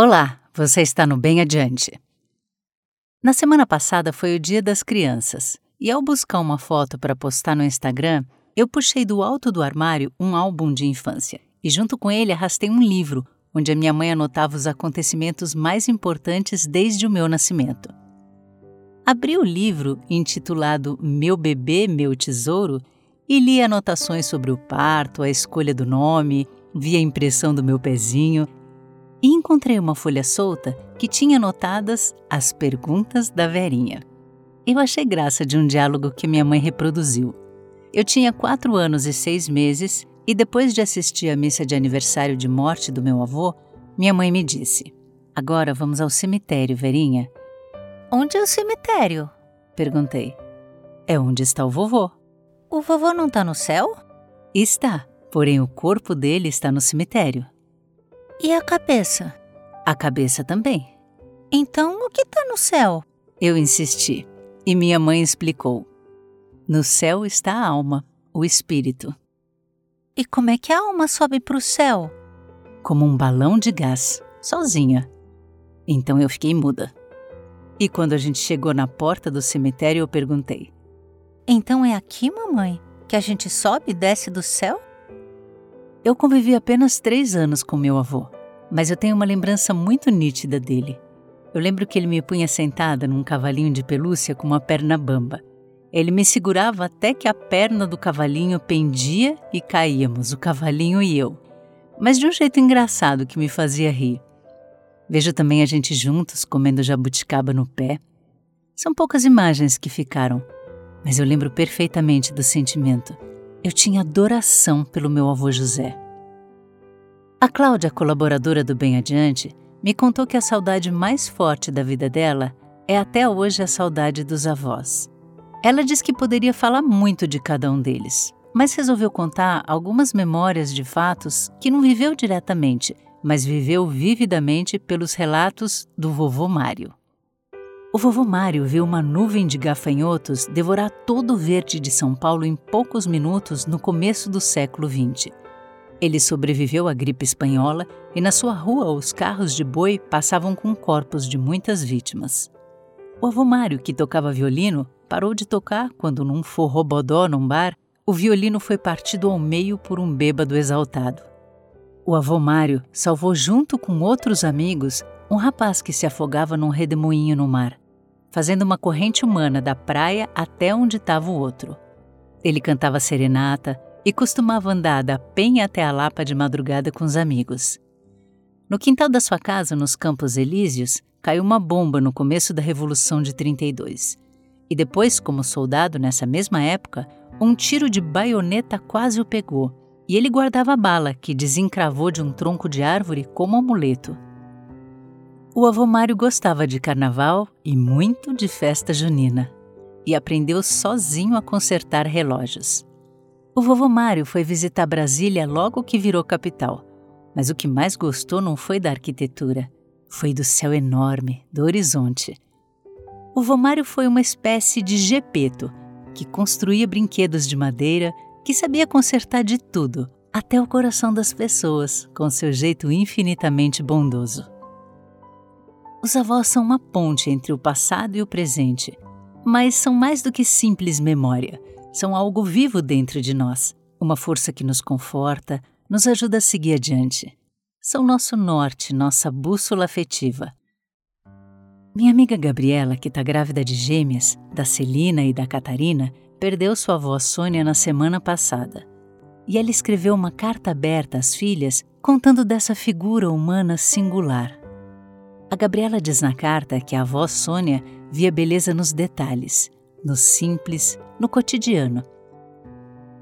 Olá, você está no Bem Adiante. Na semana passada foi o Dia das Crianças e, ao buscar uma foto para postar no Instagram, eu puxei do alto do armário um álbum de infância e, junto com ele, arrastei um livro onde a minha mãe anotava os acontecimentos mais importantes desde o meu nascimento. Abri o livro intitulado Meu Bebê, Meu Tesouro e li anotações sobre o parto, a escolha do nome, vi a impressão do meu pezinho e encontrei uma folha solta que tinha anotadas as perguntas da Verinha. Eu achei graça de um diálogo que minha mãe reproduziu. Eu tinha quatro anos e seis meses e depois de assistir à missa de aniversário de morte do meu avô, minha mãe me disse: Agora vamos ao cemitério, Verinha. Onde é o cemitério? Perguntei. É onde está o vovô. O vovô não está no céu? Está, porém o corpo dele está no cemitério. E a cabeça? A cabeça também. Então o que está no céu? Eu insisti, e minha mãe explicou. No céu está a alma, o espírito. E como é que a alma sobe para o céu? Como um balão de gás, sozinha. Então eu fiquei muda. E quando a gente chegou na porta do cemitério, eu perguntei: Então é aqui, mamãe, que a gente sobe e desce do céu? Eu convivi apenas três anos com meu avô, mas eu tenho uma lembrança muito nítida dele. Eu lembro que ele me punha sentada num cavalinho de pelúcia com uma perna bamba. Ele me segurava até que a perna do cavalinho pendia e caíamos, o cavalinho e eu. Mas de um jeito engraçado que me fazia rir. Vejo também a gente juntos comendo jabuticaba no pé. São poucas imagens que ficaram, mas eu lembro perfeitamente do sentimento. Eu tinha adoração pelo meu avô José. A Cláudia, colaboradora do Bem Adiante, me contou que a saudade mais forte da vida dela é até hoje a saudade dos avós. Ela diz que poderia falar muito de cada um deles, mas resolveu contar algumas memórias de fatos que não viveu diretamente, mas viveu vividamente pelos relatos do vovô Mário. O vovô Mário viu uma nuvem de gafanhotos devorar todo o verde de São Paulo em poucos minutos no começo do século XX. Ele sobreviveu à gripe espanhola e na sua rua os carros de boi passavam com corpos de muitas vítimas. O avô Mário, que tocava violino, parou de tocar quando, num forrobodó num bar, o violino foi partido ao meio por um bêbado exaltado. O avô Mário salvou junto com outros amigos um rapaz que se afogava num redemoinho no mar, fazendo uma corrente humana da praia até onde estava o outro. Ele cantava serenata e costumava andar da penha até a Lapa de madrugada com os amigos. No quintal da sua casa, nos Campos Elíseos, caiu uma bomba no começo da Revolução de 32. E depois, como soldado nessa mesma época, um tiro de baioneta quase o pegou e ele guardava a bala que desencravou de um tronco de árvore como amuleto. O avô Mário gostava de carnaval e muito de festa junina, e aprendeu sozinho a consertar relógios. O vovô Mário foi visitar Brasília logo que virou capital, mas o que mais gostou não foi da arquitetura, foi do céu enorme, do horizonte. O vô Mário foi uma espécie de gepeto que construía brinquedos de madeira que sabia consertar de tudo, até o coração das pessoas, com seu jeito infinitamente bondoso. Os avós são uma ponte entre o passado e o presente, mas são mais do que simples memória, são algo vivo dentro de nós, uma força que nos conforta, nos ajuda a seguir adiante. São nosso norte, nossa bússola afetiva. Minha amiga Gabriela, que está grávida de gêmeas, da Celina e da Catarina, perdeu sua avó Sônia na semana passada. E ela escreveu uma carta aberta às filhas contando dessa figura humana singular. A Gabriela diz na carta que a avó Sônia via beleza nos detalhes, no simples, no cotidiano.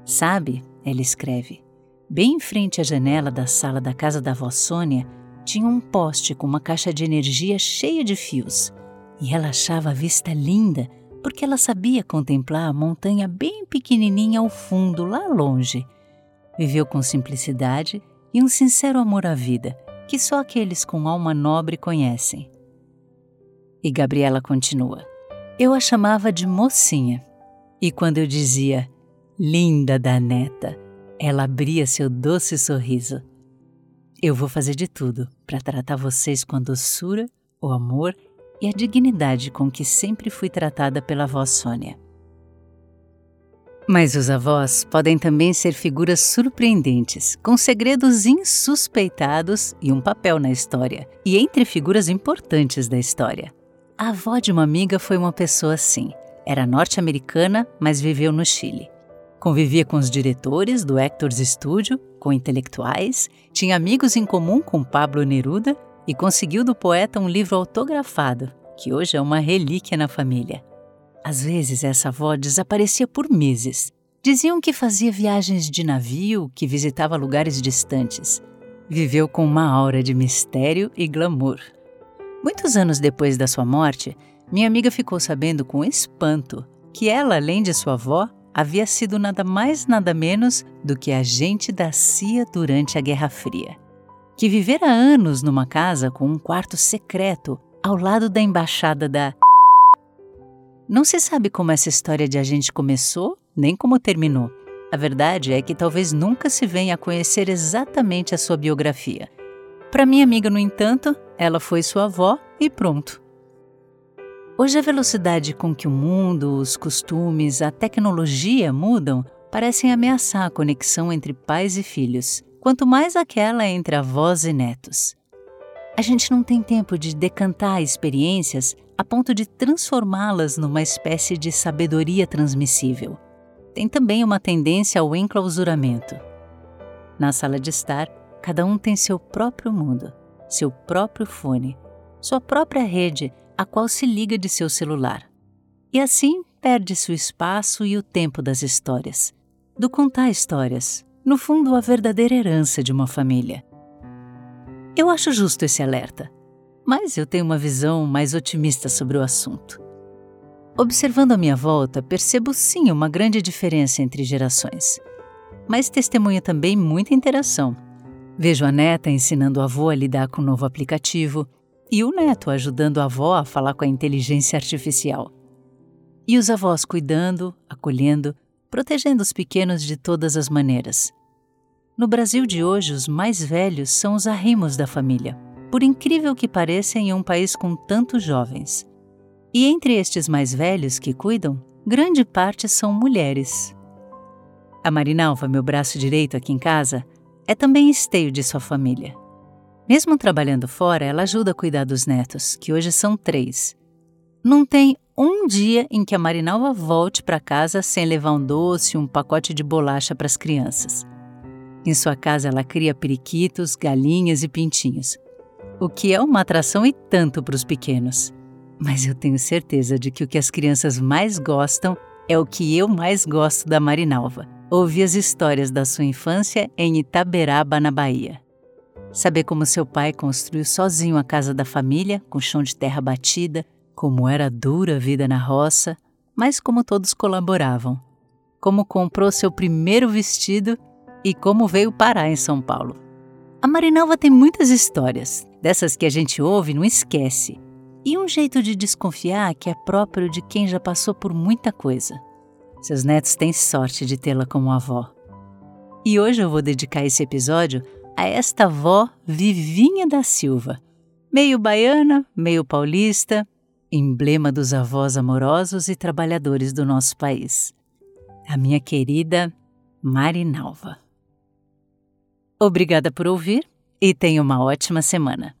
Sabe, ela escreve, bem em frente à janela da sala da casa da avó Sônia tinha um poste com uma caixa de energia cheia de fios. E ela achava a vista linda porque ela sabia contemplar a montanha bem pequenininha ao fundo, lá longe. Viveu com simplicidade e um sincero amor à vida, que só aqueles com alma nobre conhecem. E Gabriela continua. Eu a chamava de mocinha. E quando eu dizia, linda da neta, ela abria seu doce sorriso. eu vou fazer de tudo para tratar vocês com a doçura, o amor e a dignidade com que sempre fui tratada pela avó Sônia. Mas os avós podem também ser figuras surpreendentes, com segredos insuspeitados e um papel na história, e entre figuras importantes da história. A avó de uma amiga foi uma pessoa assim. Era norte-americana, mas viveu no Chile. Convivia com os diretores do Hector's Studio, com intelectuais, tinha amigos em comum com Pablo Neruda e conseguiu do poeta um livro autografado, que hoje é uma relíquia na família. Às vezes essa avó desaparecia por meses. Diziam que fazia viagens de navio, que visitava lugares distantes. Viveu com uma aura de mistério e glamour. Muitos anos depois da sua morte, minha amiga ficou sabendo com espanto que ela, além de sua avó, havia sido nada mais nada menos do que agente da CIA durante a Guerra Fria. Que vivera anos numa casa com um quarto secreto ao lado da embaixada da não se sabe como essa história de agente começou, nem como terminou. A verdade é que talvez nunca se venha a conhecer exatamente a sua biografia. Para minha amiga, no entanto, ela foi sua avó e pronto. Hoje a velocidade com que o mundo, os costumes, a tecnologia mudam parecem ameaçar a conexão entre pais e filhos, quanto mais aquela entre avós e netos. A gente não tem tempo de decantar experiências a ponto de transformá-las numa espécie de sabedoria transmissível. Tem também uma tendência ao enclausuramento. Na sala de estar, cada um tem seu próprio mundo, seu próprio fone, sua própria rede a qual se liga de seu celular. E assim perde-se o espaço e o tempo das histórias, do contar histórias, no fundo, a verdadeira herança de uma família. Eu acho justo esse alerta mas eu tenho uma visão mais otimista sobre o assunto. Observando a minha volta, percebo sim uma grande diferença entre gerações, mas testemunho também muita interação. Vejo a neta ensinando o avô a lidar com o novo aplicativo e o neto ajudando a avó a falar com a inteligência artificial. E os avós cuidando, acolhendo, protegendo os pequenos de todas as maneiras. No Brasil de hoje, os mais velhos são os arrimos da família por incrível que pareça, em um país com tantos jovens. E entre estes mais velhos que cuidam, grande parte são mulheres. A Marinalva, meu braço direito aqui em casa, é também esteio de sua família. Mesmo trabalhando fora, ela ajuda a cuidar dos netos, que hoje são três. Não tem um dia em que a Marinalva volte para casa sem levar um doce, um pacote de bolacha para as crianças. Em sua casa, ela cria periquitos, galinhas e pintinhos o que é uma atração e tanto para os pequenos. Mas eu tenho certeza de que o que as crianças mais gostam é o que eu mais gosto da Marinalva: ouvir as histórias da sua infância em Itaberaba, na Bahia. Saber como seu pai construiu sozinho a casa da família, com chão de terra batida, como era dura a vida na roça, mas como todos colaboravam. Como comprou seu primeiro vestido e como veio parar em São Paulo. A Marinalva tem muitas histórias, dessas que a gente ouve e não esquece, e um jeito de desconfiar que é próprio de quem já passou por muita coisa. Seus netos têm sorte de tê-la como avó. E hoje eu vou dedicar esse episódio a esta avó Vivinha da Silva, meio baiana, meio paulista, emblema dos avós amorosos e trabalhadores do nosso país. A minha querida Marinalva. Obrigada por ouvir e tenha uma ótima semana.